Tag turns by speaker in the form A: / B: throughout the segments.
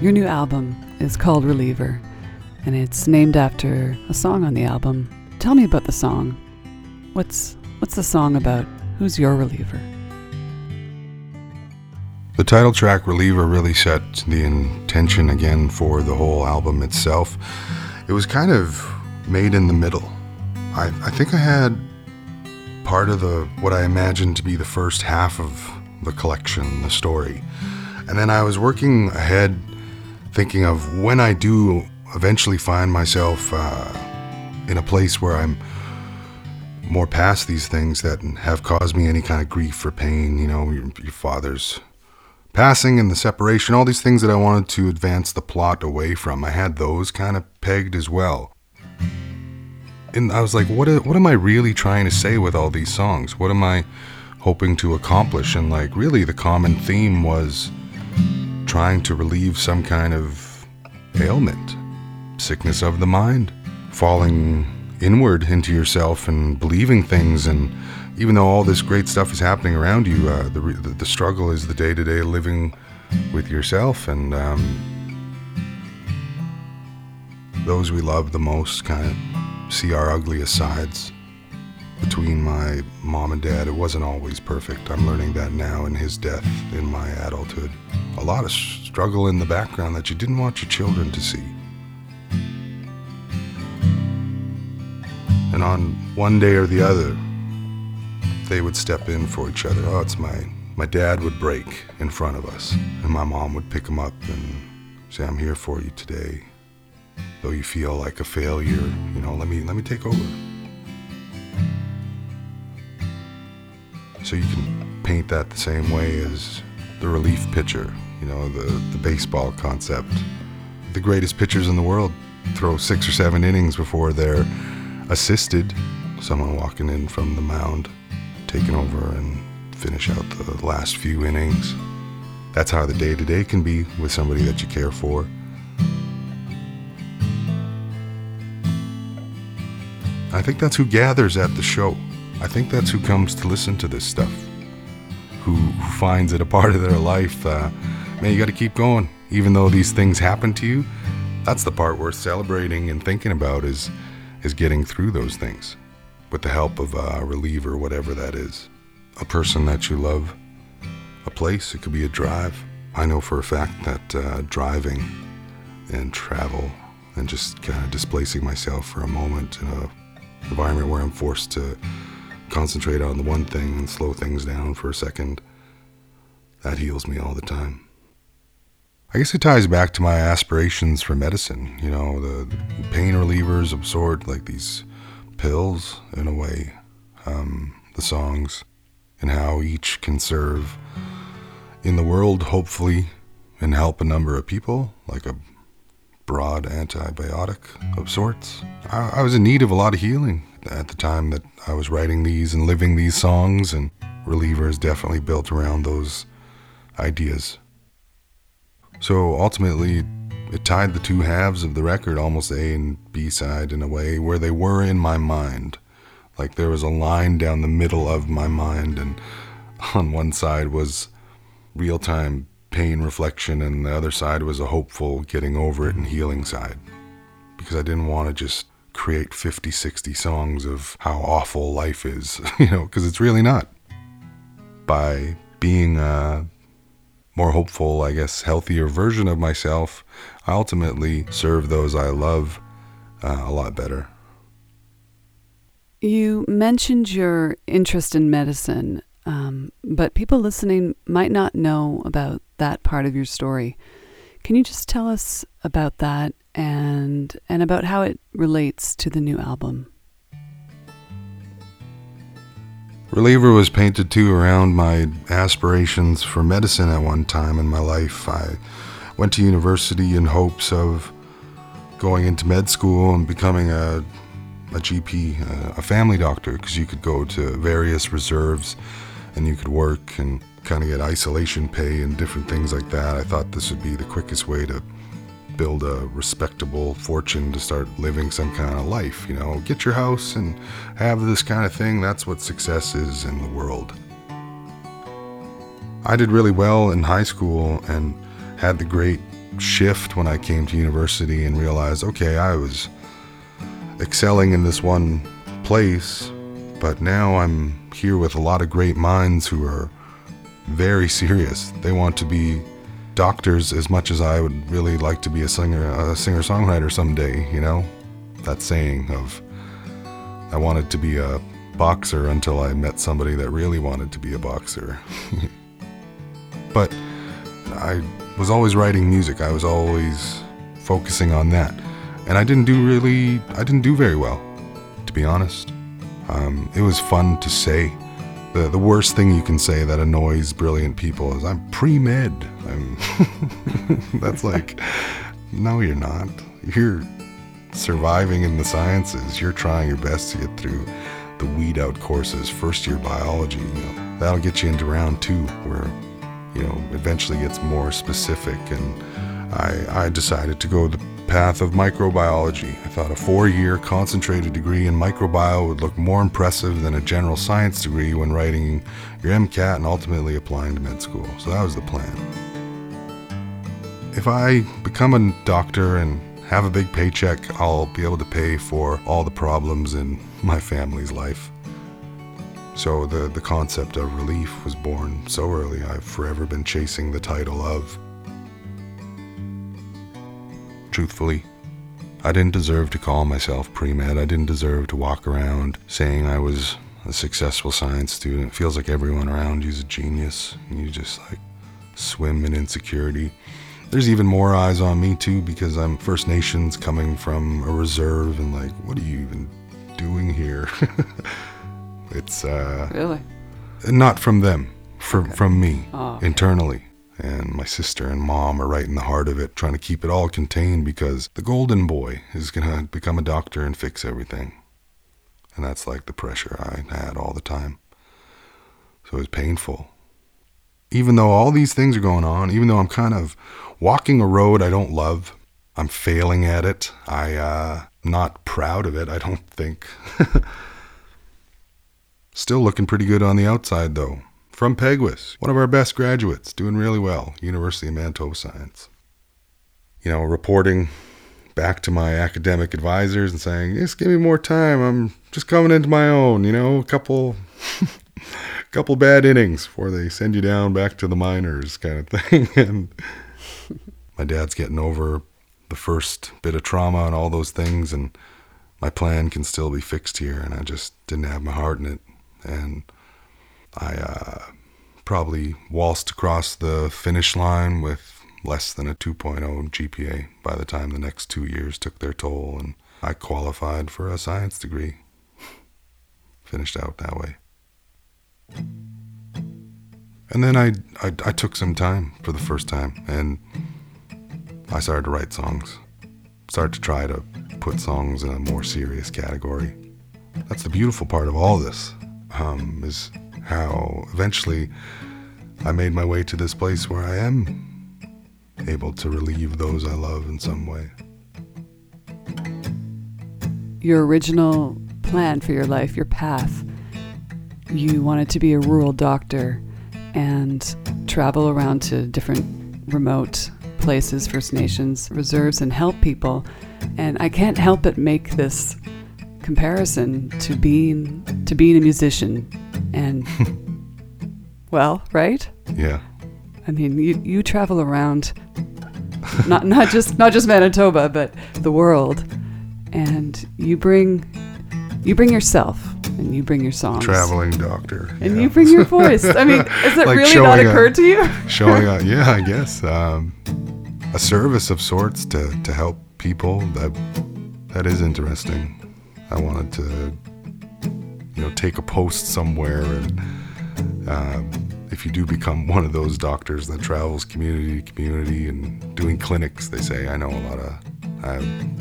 A: Your new album is called Reliever, and it's named after a song on the album. Tell me about the song. What's what's the song about? Who's your reliever?
B: The title track Reliever really set the intention again for the whole album itself. It was kind of made in the middle. I, I think I had part of the what I imagined to be the first half of the collection, the story. And then I was working ahead thinking of when I do eventually find myself uh, in a place where I'm more past these things that have caused me any kind of grief or pain, you know, your, your father's passing and the separation, all these things that I wanted to advance the plot away from. I had those kind of pegged as well. And I was like, what, what am I really trying to say with all these songs? What am I hoping to accomplish? And like, really, the common theme was trying to relieve some kind of ailment, sickness of the mind, falling inward into yourself and believing things. And even though all this great stuff is happening around you, uh, the, the, struggle is the day to day living with yourself and um, those we love the most kind of see our ugliest sides. Between my mom and dad, it wasn't always perfect. I'm learning that now in his death in my adulthood. A lot of struggle in the background that you didn't want your children to see. And on one day or the other, they would step in for each other. Oh, it's my my dad would break in front of us, and my mom would pick him up and say, "I'm here for you today." Though you feel like a failure, you know, let me let me take over. So you can paint that the same way as the relief pitcher, you know, the, the baseball concept. The greatest pitchers in the world throw six or seven innings before they're assisted. Someone walking in from the mound, taking over and finish out the last few innings. That's how the day to day can be with somebody that you care for. I think that's who gathers at the show. I think that's who comes to listen to this stuff. Who, who finds it a part of their life. Uh, man, you got to keep going, even though these things happen to you. That's the part worth celebrating and thinking about is is getting through those things with the help of a reliever, whatever that is. A person that you love, a place. It could be a drive. I know for a fact that uh, driving and travel and just kind of displacing myself for a moment in a environment where I'm forced to concentrate on the one thing and slow things down for a second, that heals me all the time. I guess it ties back to my aspirations for medicine. You know, the pain relievers absorbed like these pills in a way, um, the songs, and how each can serve in the world, hopefully, and help a number of people, like a broad antibiotic of sorts. I, I was in need of a lot of healing at the time that I was writing these and living these songs, and Reliever is definitely built around those ideas. So ultimately, it tied the two halves of the record, almost A and B side, in a way where they were in my mind. Like there was a line down the middle of my mind, and on one side was real time pain reflection, and the other side was a hopeful getting over it and healing side. Because I didn't want to just create 50, 60 songs of how awful life is, you know, because it's really not. By being a more hopeful, I guess, healthier version of myself, I ultimately serve those I love uh, a lot better.
A: You mentioned your interest in medicine, um, but people listening might not know about that part of your story. Can you just tell us about that and and about how it relates to the new album?
B: Reliever was painted too around my aspirations for medicine at one time in my life. I went to university in hopes of going into med school and becoming a a GP, uh, a family doctor, because you could go to various reserves and you could work and kind of get isolation pay and different things like that. I thought this would be the quickest way to build a respectable fortune to start living some kind of life. You know, get your house and have this kind of thing. That's what success is in the world. I did really well in high school and had the great shift when I came to university and realized, okay, I was excelling in this one place, but now I'm here with a lot of great minds who are very serious. They want to be doctors as much as I would really like to be a singer, a singer songwriter someday. You know, that saying of I wanted to be a boxer until I met somebody that really wanted to be a boxer. but I was always writing music. I was always focusing on that, and I didn't do really. I didn't do very well, to be honest. Um, it was fun to say the, the worst thing you can say that annoys brilliant people is I'm pre-med. I'm that's like no you're not. You're surviving in the sciences. You're trying your best to get through the weed out courses, first year biology, you know. That'll get you into round 2 where you know, eventually gets more specific and I, I decided to go the path of microbiology. I thought a four year concentrated degree in microbiology would look more impressive than a general science degree when writing your MCAT and ultimately applying to med school. So that was the plan. If I become a doctor and have a big paycheck, I'll be able to pay for all the problems in my family's life. So the, the concept of relief was born so early, I've forever been chasing the title of truthfully. I didn't deserve to call myself pre med. I didn't deserve to walk around saying I was a successful science student. It feels like everyone around you's a genius, and you just like swim in insecurity. There's even more eyes on me too because I'm First Nations coming from a reserve, and like, what are you even doing here? it's uh,
A: really
B: not from them, from
A: Okay.
B: from me
A: Oh, okay.
B: internally. And my sister and mom are right in the heart of it, trying to keep it all contained because the golden boy is going to become a doctor and fix everything. And that's like the pressure I had all the time. So it was painful. Even though all these things are going on, even though I'm kind of walking a road I don't love, I'm failing at it. I uh not proud of it, I don't think. Still looking pretty good on the outside though. From Peguis, one of our best graduates, doing really well, University of Manitoba Science. You know, reporting back to my academic advisors and saying, "Just give me more time. I'm just coming into my own." You know, a couple, couple bad innings before they send you down back to the minors, kind of thing. and my dad's getting over the first bit of trauma and all those things, and my plan can still be fixed here. And I just didn't have my heart in it, and I uh, probably waltzed across the finish line with less than a 2.0 GPA by the time the next two years took their toll, and I qualified for a science degree. Finished out that way. And then I, I, I took some time for the first time, and I started to write songs. Started to try to put songs in a more serious category. That's the beautiful part of all this, um, is how eventually I made my way to this place where I am able to relieve those I love in some way.
A: Your original plan for your life, your path, you wanted to be a rural doctor and travel around to different remote places, First Nations, reserves, and help people. And I can't help but make this comparison to being to being a musician and well, right?
B: Yeah.
A: I mean, you, you travel around not not just not just Manitoba, but the world, and you bring you bring yourself and you bring your songs,
B: Traveling doctor.
A: and
B: yeah.
A: you bring your voice. I mean, has that
B: Like
A: really not
B: showing a-
A: occurred to you?
B: showing up yeah i guess um, a service of sorts to, to help people that that is interesting i wanted to you know take a post somewhere and um, if you do become one of those doctors that travels community to community and doing clinics they say i know a lot of i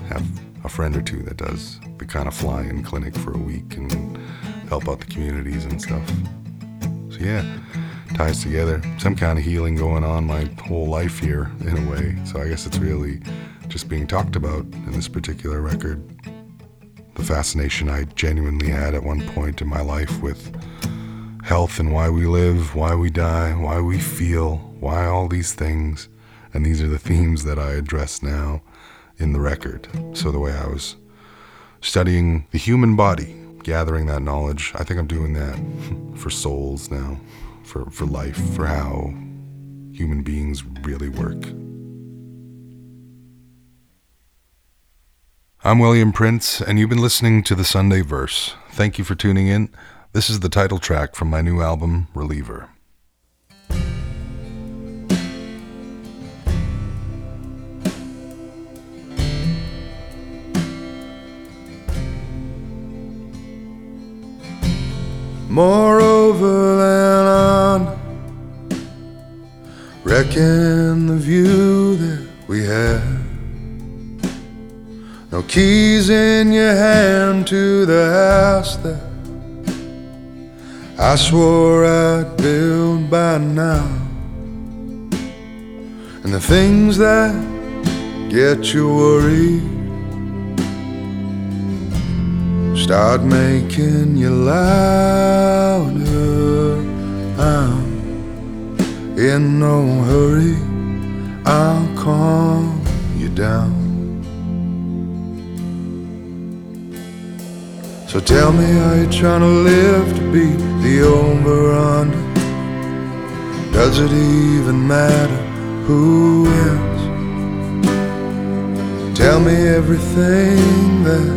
B: have a friend or two that does the kind of fly in clinic for a week and help out the communities and stuff so yeah ties together. Some kind of healing going on my whole life here, in a way. So I guess it's really just being talked about in this particular record. The fascination I genuinely had at one point in my life with health and why we live, why we die, why we feel, why all these things,
C: And these are the themes that I address now in the record. So, the way I was studying the human body, gathering that knowledge, I think I'm doing that for souls now, for, for life, for how human beings really work. I'm William Prince, and you've been listening to the Sunday Verse. Thank you for tuning in. This is the title track from my new album, Reliever.
B: Moreover than on, reckon keys in your hand to the house that I swore I'd build by now. And the things that get you worried start making you louder. I'm in no hurry, I'll calm you down. So tell me, are you trying to live to be the over under? Does it even matter who wins? Tell me everything that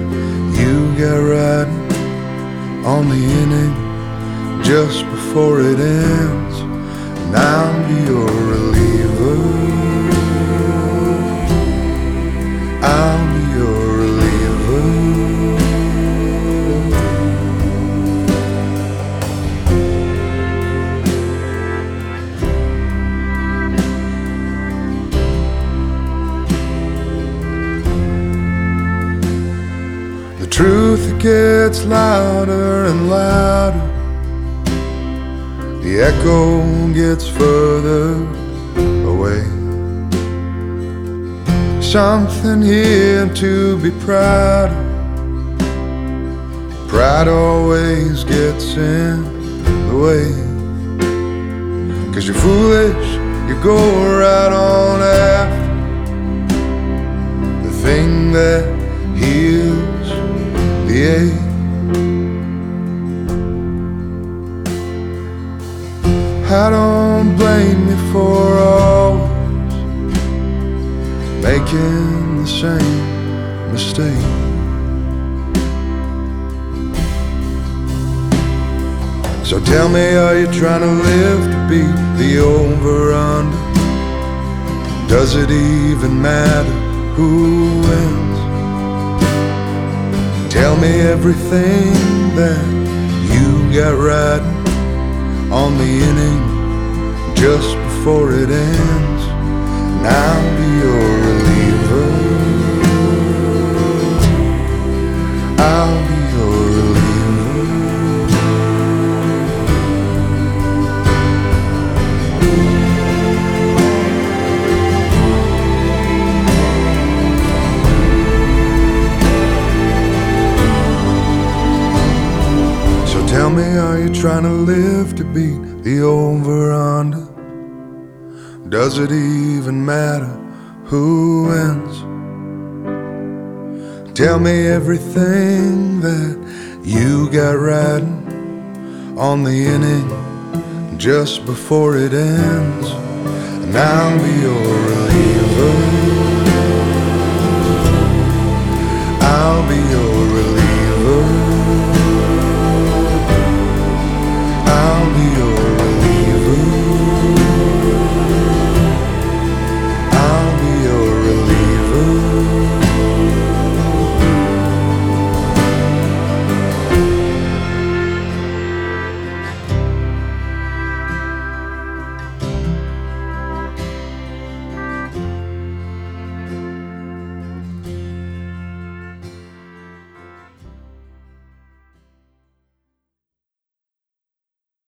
B: you got riding on the inning just before it ends, and I'll be your reliever. I'll gets louder and louder. The echo gets further away. Something here to be proud of. Pride always gets in the way. Cause you're foolish, you go right on after the thing that heals ache. I don't blame you for always making the same mistake. So tell me, are you trying to live to be the over under? Does it even matter who wins? Tell me everything that you got riding on the inning just before it ends, and I'll be your Does it even matter who wins? Tell me everything that you got riding on the inning just before it ends, and I'll be your reliever.